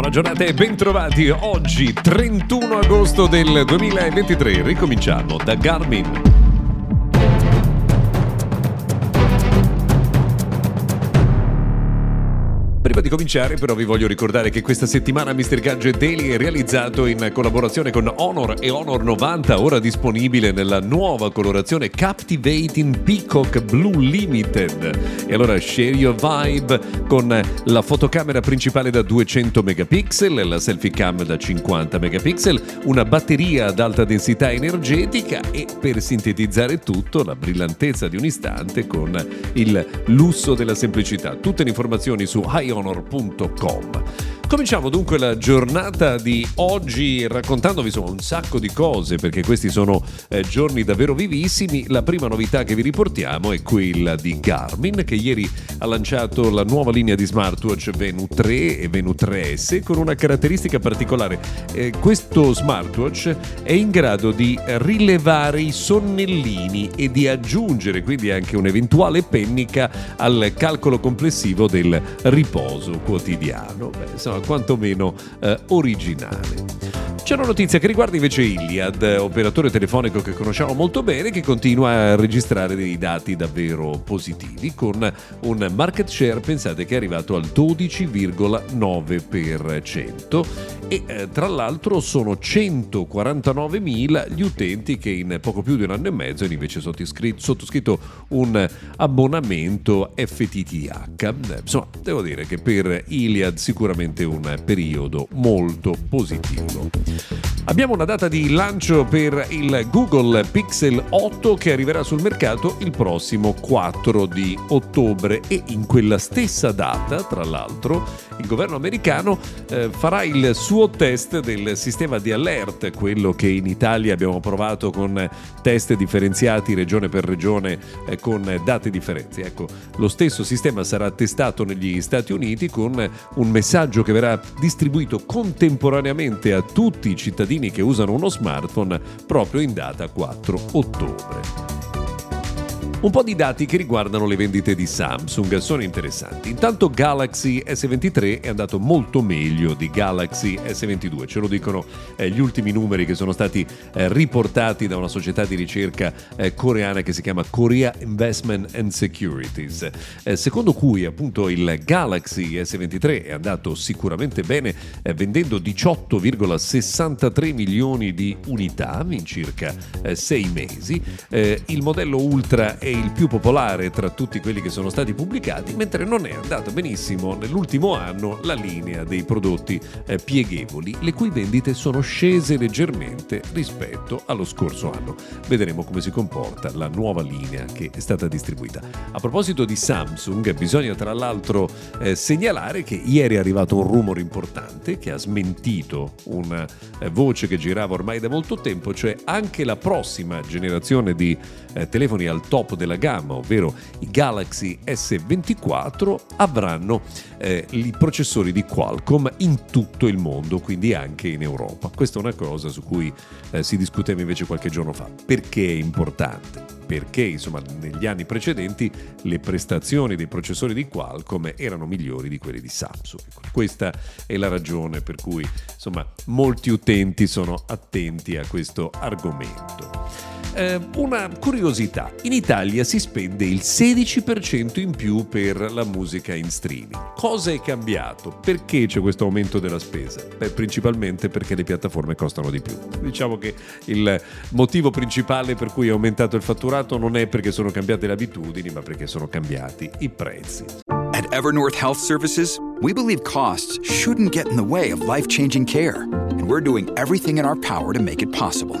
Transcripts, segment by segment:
Buona giornata e bentrovati. Oggi 31 agosto del 2023 ricominciamo da Garmin. Cominciare però vi voglio ricordare che questa settimana Mr. Gadget Daily è realizzato in collaborazione con Honor e Honor 90, ora disponibile nella nuova colorazione Captivating Peacock Blue Limited. E allora share your vibe con la fotocamera principale da 200 megapixel, la selfie cam da 50 megapixel, una batteria ad alta densità energetica e per sintetizzare tutto la brillantezza di un istante con il lusso della semplicità. Tutte le informazioni su High myhonor.com. Cominciamo dunque la giornata di oggi raccontandovi insomma, un sacco di cose perché questi sono eh, giorni davvero vivissimi. La prima novità che vi riportiamo è quella di Garmin che ieri ha lanciato la nuova linea di smartwatch Venu 3 e Venu 3S con una caratteristica particolare. Eh, questo smartwatch è in grado di rilevare i sonnellini e di aggiungere quindi anche un'eventuale pennica al calcolo complessivo del riposo quotidiano. Beh, insomma, quantomeno eh, originale. C'è una notizia che riguarda invece Iliad, operatore telefonico che conosciamo molto bene, che continua a registrare dei dati davvero positivi, con un market share, pensate, che è arrivato al 12,9% e eh, tra l'altro sono 149.000 gli utenti che in poco più di un anno e mezzo hanno invece sottoscritto, sottoscritto un abbonamento FTTH. Insomma, devo dire che per Iliad sicuramente un periodo molto positivo. Abbiamo una data di lancio per il Google Pixel 8 che arriverà sul mercato il prossimo 4 di ottobre e in quella stessa data, tra l'altro, il governo americano eh, farà il suo test del sistema di alert, quello che in Italia abbiamo provato con test differenziati regione per regione eh, con date differenze. Ecco, lo stesso sistema sarà testato negli Stati Uniti con un messaggio che verrà distribuito contemporaneamente a tutti i cittadini che usano uno smartphone proprio in data 4 ottobre. Un po' di dati che riguardano le vendite di Samsung sono interessanti. Intanto Galaxy S23 è andato molto meglio di Galaxy S22, ce lo dicono eh, gli ultimi numeri che sono stati eh, riportati da una società di ricerca eh, coreana che si chiama Korea Investment and Securities, eh, secondo cui appunto il Galaxy S23 è andato sicuramente bene eh, vendendo 18,63 milioni di unità in circa 6 eh, mesi. il modello Ultra è il più popolare tra tutti quelli che sono stati pubblicati, mentre non è andata benissimo nell'ultimo anno la linea dei prodotti eh, pieghevoli, le cui vendite sono scese leggermente rispetto allo scorso anno. Vedremo come si comporta la nuova linea che è stata distribuita. A proposito di Samsung, bisogna tra l'altro eh, segnalare che ieri è arrivato un rumore importante che ha smentito una eh, voce che girava ormai da molto tempo, cioè anche la prossima generazione di eh, telefoni al top della gamma, ovvero i Galaxy S24, avranno eh, i processori di Qualcomm in tutto il mondo, quindi anche in Europa. Questa è una cosa su cui eh, si discuteva invece qualche giorno fa. Perché è importante? perché insomma, negli anni precedenti le prestazioni dei processori di Qualcomm erano migliori di quelli di Samsung. Questa è la ragione per cui insomma, molti utenti sono attenti a questo argomento. Eh, una curiosità, in Italia si spende il 16% in più per la musica in streaming. Cosa è cambiato? Perché c'è questo aumento della spesa? Beh, principalmente perché le piattaforme costano di più. Diciamo che il motivo principale per cui è aumentato il fatturato non è perché sono cambiate le abitudini, ma perché sono cambiati i prezzi. At Evernorth Health Services, we believe costs shouldn't get in the way of life-changing care, and we're doing everything in our power to make it possible.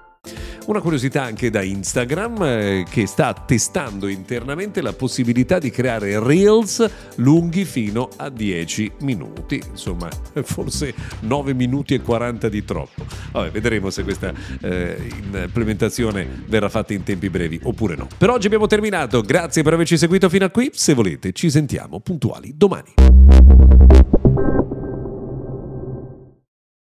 Una curiosità anche da Instagram eh, che sta testando internamente la possibilità di creare reels lunghi fino a 10 minuti, insomma forse 9 minuti e 40 di troppo. Vabbè, vedremo se questa eh, implementazione verrà fatta in tempi brevi oppure no. Per oggi abbiamo terminato, grazie per averci seguito fino a qui, se volete ci sentiamo puntuali domani.